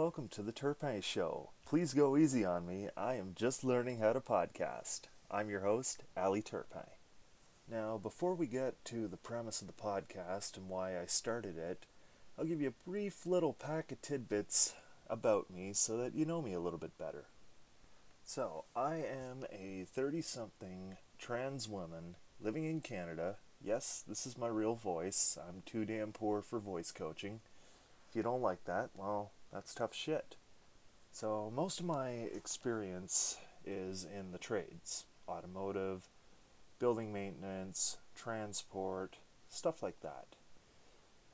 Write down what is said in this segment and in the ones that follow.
welcome to the Turpin Show. Please go easy on me. I am just learning how to podcast. I'm your host, Ally Turpin. Now, before we get to the premise of the podcast and why I started it, I'll give you a brief little pack of tidbits about me so that you know me a little bit better. So, I am a 30 something trans woman living in Canada. Yes, this is my real voice. I'm too damn poor for voice coaching. If you don't like that, well, that's tough shit. So, most of my experience is in the trades automotive, building maintenance, transport, stuff like that.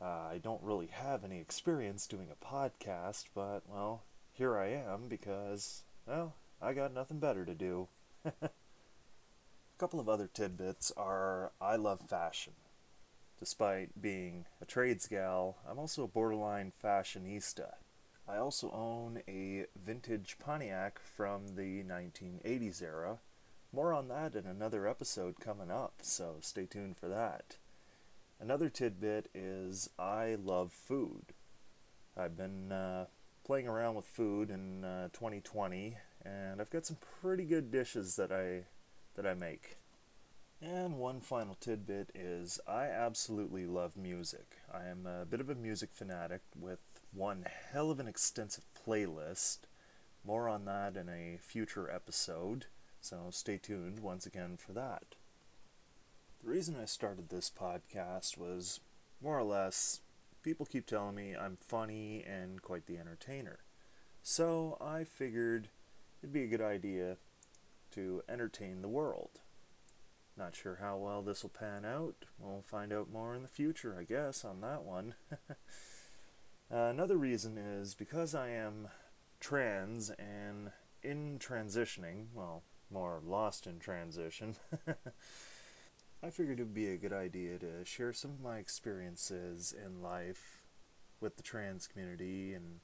Uh, I don't really have any experience doing a podcast, but, well, here I am because, well, I got nothing better to do. a couple of other tidbits are I love fashion. Despite being a trades gal, I'm also a borderline fashionista. I also own a vintage Pontiac from the 1980s era. More on that in another episode coming up, so stay tuned for that. Another tidbit is I love food. I've been uh, playing around with food in uh, 2020, and I've got some pretty good dishes that I that I make. And one final tidbit is I absolutely love music. I am a bit of a music fanatic with one hell of an extensive playlist. More on that in a future episode, so stay tuned once again for that. The reason I started this podcast was more or less people keep telling me I'm funny and quite the entertainer. So I figured it'd be a good idea to entertain the world. Not sure how well this will pan out. We'll find out more in the future, I guess, on that one. uh, another reason is because I am trans and in transitioning, well, more lost in transition, I figured it would be a good idea to share some of my experiences in life with the trans community and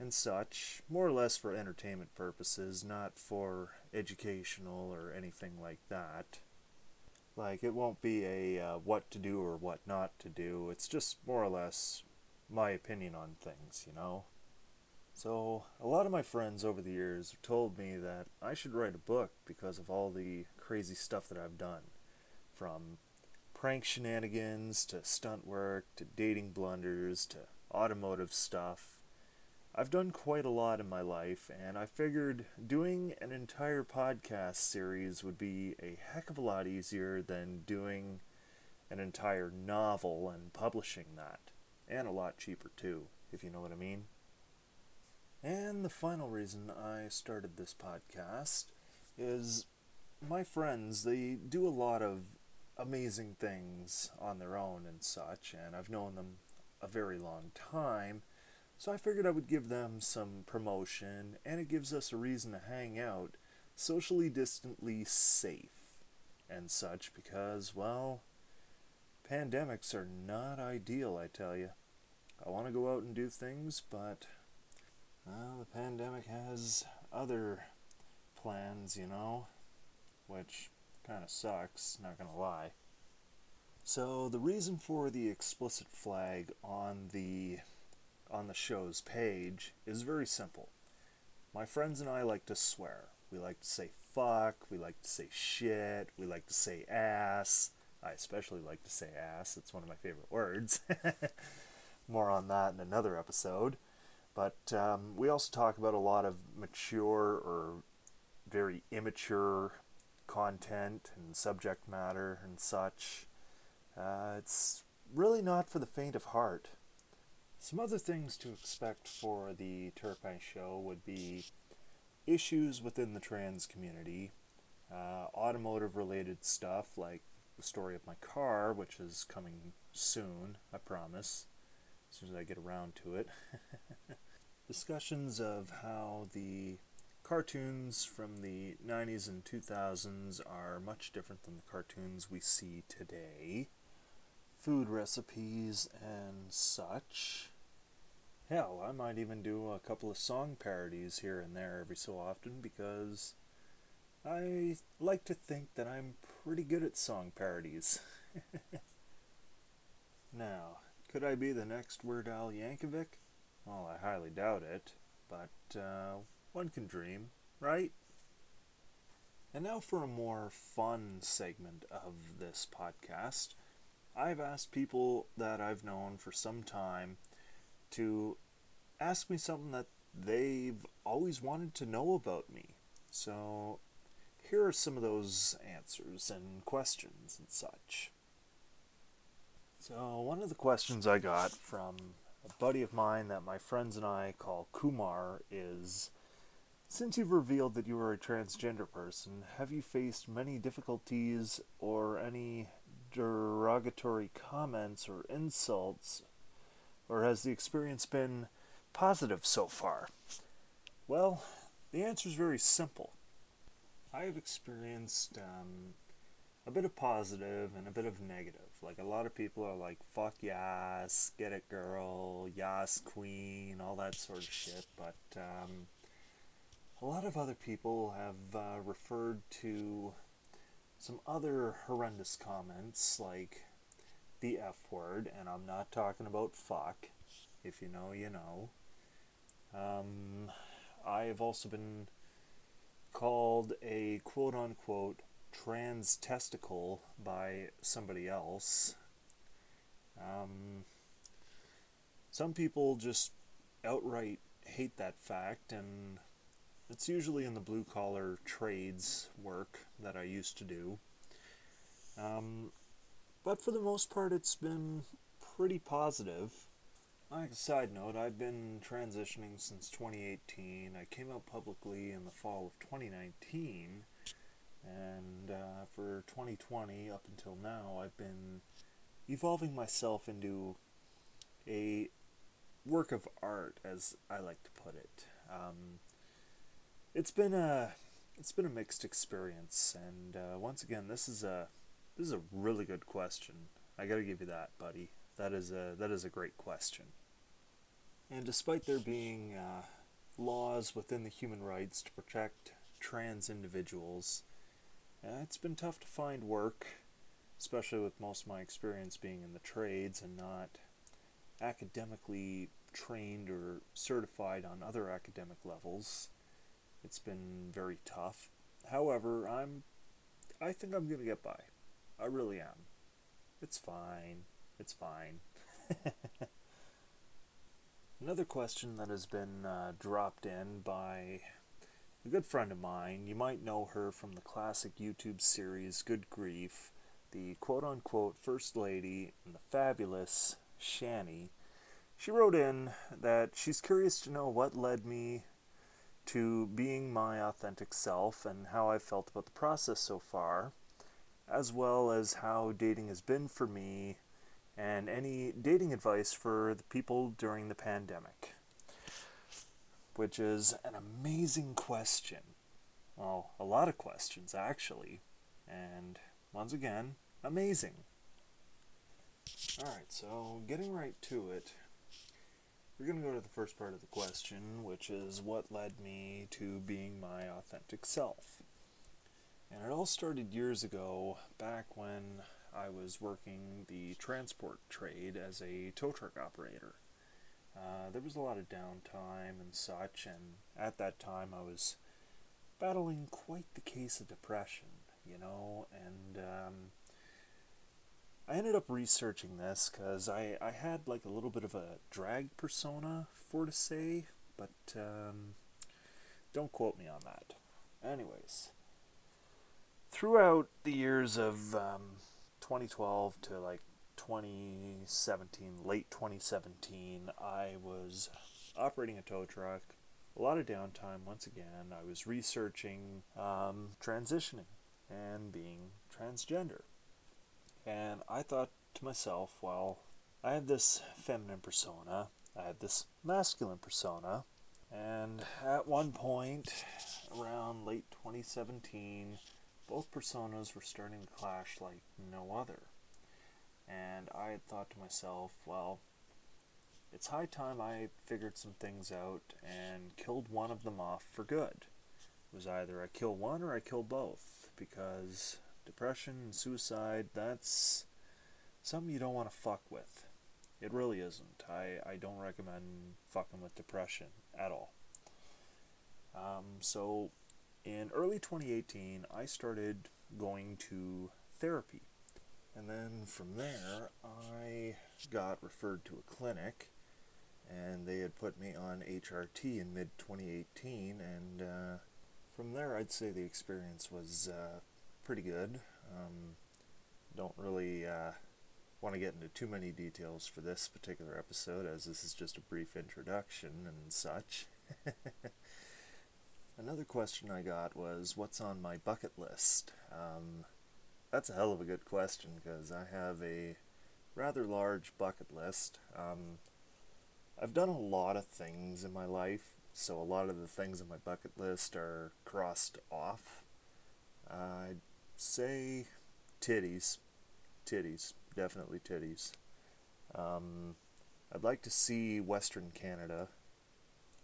and such, more or less for entertainment purposes, not for educational or anything like that. Like, it won't be a uh, what to do or what not to do. It's just more or less my opinion on things, you know? So, a lot of my friends over the years have told me that I should write a book because of all the crazy stuff that I've done. From prank shenanigans to stunt work to dating blunders to automotive stuff I've done quite a lot in my life, and I figured doing an entire podcast series would be a heck of a lot easier than doing an entire novel and publishing that. And a lot cheaper, too, if you know what I mean. And the final reason I started this podcast is my friends, they do a lot of amazing things on their own and such, and I've known them a very long time so I figured I would give them some promotion, and it gives us a reason to hang out socially distantly safe and such because, well, pandemics are not ideal, I tell you. I want to go out and do things, but, well, the pandemic has other plans, you know, which kind of sucks, not gonna lie. So, the reason for the explicit flag on the on the show's page is very simple. My friends and I like to swear. We like to say fuck, we like to say shit, we like to say ass. I especially like to say ass, it's one of my favorite words. More on that in another episode. But um, we also talk about a lot of mature or very immature content and subject matter and such. Uh, it's really not for the faint of heart. Some other things to expect for the Turpin show would be issues within the trans community, uh, automotive related stuff like the story of my car, which is coming soon, I promise, as soon as I get around to it. Discussions of how the cartoons from the 90s and 2000s are much different than the cartoons we see today food recipes and such. Hell, I might even do a couple of song parodies here and there every so often because I like to think that I'm pretty good at song parodies. now, could I be the next Weird Al Yankovic? Well, I highly doubt it, but uh, one can dream, right? And now for a more fun segment of this podcast. I've asked people that I've known for some time to ask me something that they've always wanted to know about me. So here are some of those answers and questions and such. So, one of the questions I got from a buddy of mine that my friends and I call Kumar is Since you've revealed that you are a transgender person, have you faced many difficulties or any derogatory comments or insults, or has the experience been positive so far? Well, the answer is very simple. I have experienced um, a bit of positive and a bit of negative. Like a lot of people are like, fuck yes, get it girl, yes queen, all that sort of shit. But um, a lot of other people have uh, referred to some other horrendous comments like the F word, and I'm not talking about fuck. If you know, you know. Um, I have also been called a quote unquote trans testicle by somebody else. Um, some people just outright hate that fact, and it's usually in the blue collar trades work that I used to do. Um, but for the most part, it's been pretty positive. Like a side note, I've been transitioning since 2018. I came out publicly in the fall of 2019, and uh, for 2020 up until now, I've been evolving myself into a work of art, as I like to put it. Um, it's been a it's been a mixed experience, and uh, once again, this is a this is a really good question. I got to give you that, buddy. That is a that is a great question. And despite there being uh, laws within the human rights to protect trans individuals, uh, it's been tough to find work, especially with most of my experience being in the trades and not academically trained or certified on other academic levels. It's been very tough. However, I'm I think I'm going to get by. I really am. It's fine. It's fine. Another question that has been uh, dropped in by a good friend of mine. You might know her from the classic YouTube series Good Grief, the quote unquote First Lady and the fabulous Shani. She wrote in that she's curious to know what led me to being my authentic self and how I've felt about the process so far, as well as how dating has been for me and any dating advice for the people during the pandemic. Which is an amazing question. Well, a lot of questions, actually. And once again, amazing. Alright, so getting right to it, we're going to go to the first part of the question, which is what led me to being my authentic self. And it all started years ago, back when I was working the transport trade as a tow truck operator. Uh, there was a lot of downtime and such, and at that time I was battling quite the case of depression, you know, and um, I ended up researching this because I, I had like a little bit of a drag persona, for to say, but um, don't quote me on that. Anyways, throughout the years of um, 2012 to like 2017, late 2017, I was operating a tow truck. A lot of downtime once again. I was researching um, transitioning and being transgender. And I thought to myself, well, I have this feminine persona, I have this masculine persona, and at one point, around late 2017, both personas were starting to clash like no other. And I had thought to myself, well, it's high time I figured some things out and killed one of them off for good. It was either I kill one or I kill both, because depression and suicide, that's something you don't want to fuck with. It really isn't. I, I don't recommend fucking with depression at all. Um, so, in early 2018, I started going to therapy. And then from there, I got referred to a clinic, and they had put me on HRT in mid 2018. And uh, from there, I'd say the experience was uh, pretty good. Um, don't really uh, want to get into too many details for this particular episode, as this is just a brief introduction and such. Another question I got was, What's on my bucket list? Um, that's a hell of a good question because I have a rather large bucket list. Um, I've done a lot of things in my life, so a lot of the things on my bucket list are crossed off. I'd say titties. Titties. Definitely titties. Um, I'd like to see Western Canada.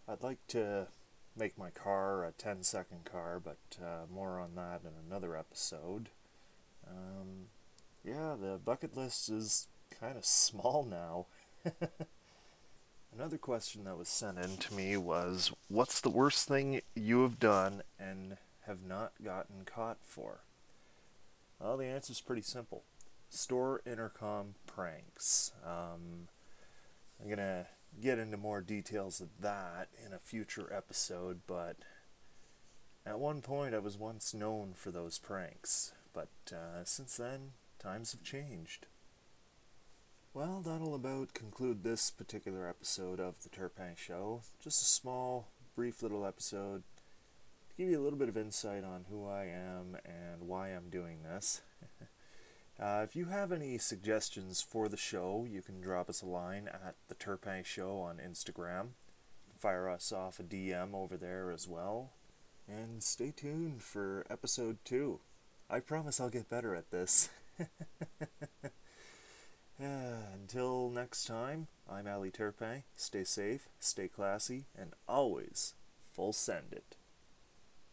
I'd like to make my car a 10 second car, but uh, more on that in another episode. Um, yeah, the bucket list is kind of small now. Another question that was sent in to me was What's the worst thing you have done and have not gotten caught for? Well, the answer is pretty simple store intercom pranks. Um, I'm going to get into more details of that in a future episode, but at one point I was once known for those pranks, but uh, since then, times have changed. Well, that'll about conclude this particular episode of The Turpin Show. Just a small, brief little episode to give you a little bit of insight on who I am and why I'm doing this. Uh, if you have any suggestions for the show, you can drop us a line at the Turpin Show on Instagram. Fire us off a DM over there as well. And stay tuned for episode two. I promise I'll get better at this. until next time, I'm Ally Turpin. Stay safe, stay classy, and always full send it.